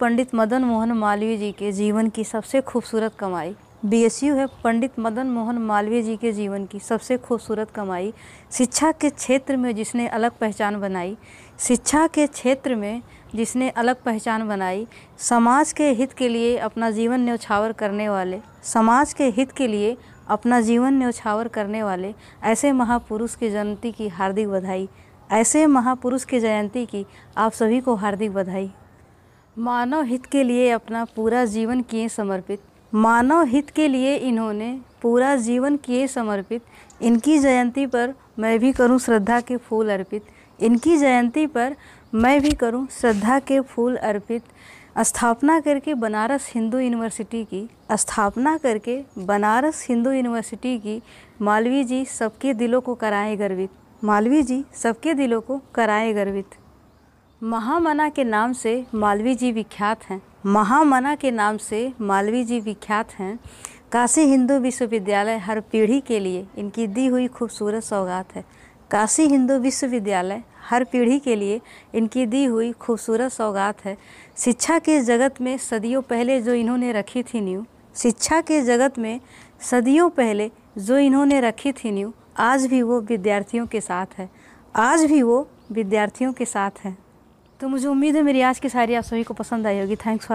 पंडित मदन मोहन मालवीय जी के जीवन की सबसे खूबसूरत कमाई। बीएसयू है, पंडित मदन मोहन मालवीय जी के जीवन की सबसे खूबसूरत कमाई। शिक्षा के क्षेत्र में जिसने अलग पहचान बनाई, शिक्षा के क्षेत्र में जिसने अलग पहचान बनाई, समाज के हित के लिए अपना जीवन न्यौछावर करने वाले, समाज के हित के लिए अपना जीवन न्यौछावर करने वाले, ऐसे महापुरुष की जयंती की हार्दिक बधाई। ऐसे महापुरुष की जयंती की आप सभी को हार्दिक बधाई। मानव हित के लिए अपना पूरा जीवन किए समर्पित। मानव हित के लिए इन्होंने पूरा जीवन किए समर्पित। इनकी जयंती पर मैं भी करूँ श्रद्धा के फूल अर्पित। इनकी जयंती पर मैं भी करूँ श्रद्धा के फूल अर्पित। स्थापना करके बनारस हिंदू यूनिवर्सिटी की, स्थापना करके बनारस हिंदू यूनिवर्सिटी की मालवीय जी सबके दिलों को कराए गर्वित। मालवीय जी सबके दिलों को कराए गर्वित। महामना के नाम से मालवी जी विख्यात हैं। महामना के नाम से मालवी जी विख्यात हैं। काशी हिंदू विश्वविद्यालय हर पीढ़ी के लिए इनकी दी हुई खूबसूरत सौगात है। काशी हिंदू विश्वविद्यालय हर पीढ़ी के लिए इनकी दी हुई खूबसूरत सौगात है। शिक्षा के जगत में सदियों पहले जो इन्होंने रखी थी न्यू शिक्षा के जगत में सदियों पहले जो इन्होंने रखी थी न्यू आज भी वो विद्यार्थियों के साथ है। आज भी वो विद्यार्थियों के साथ है। तो मुझे उम्मीद है मेरी आज की सारी आप सभी को पसंद आई होगी। थैंक्स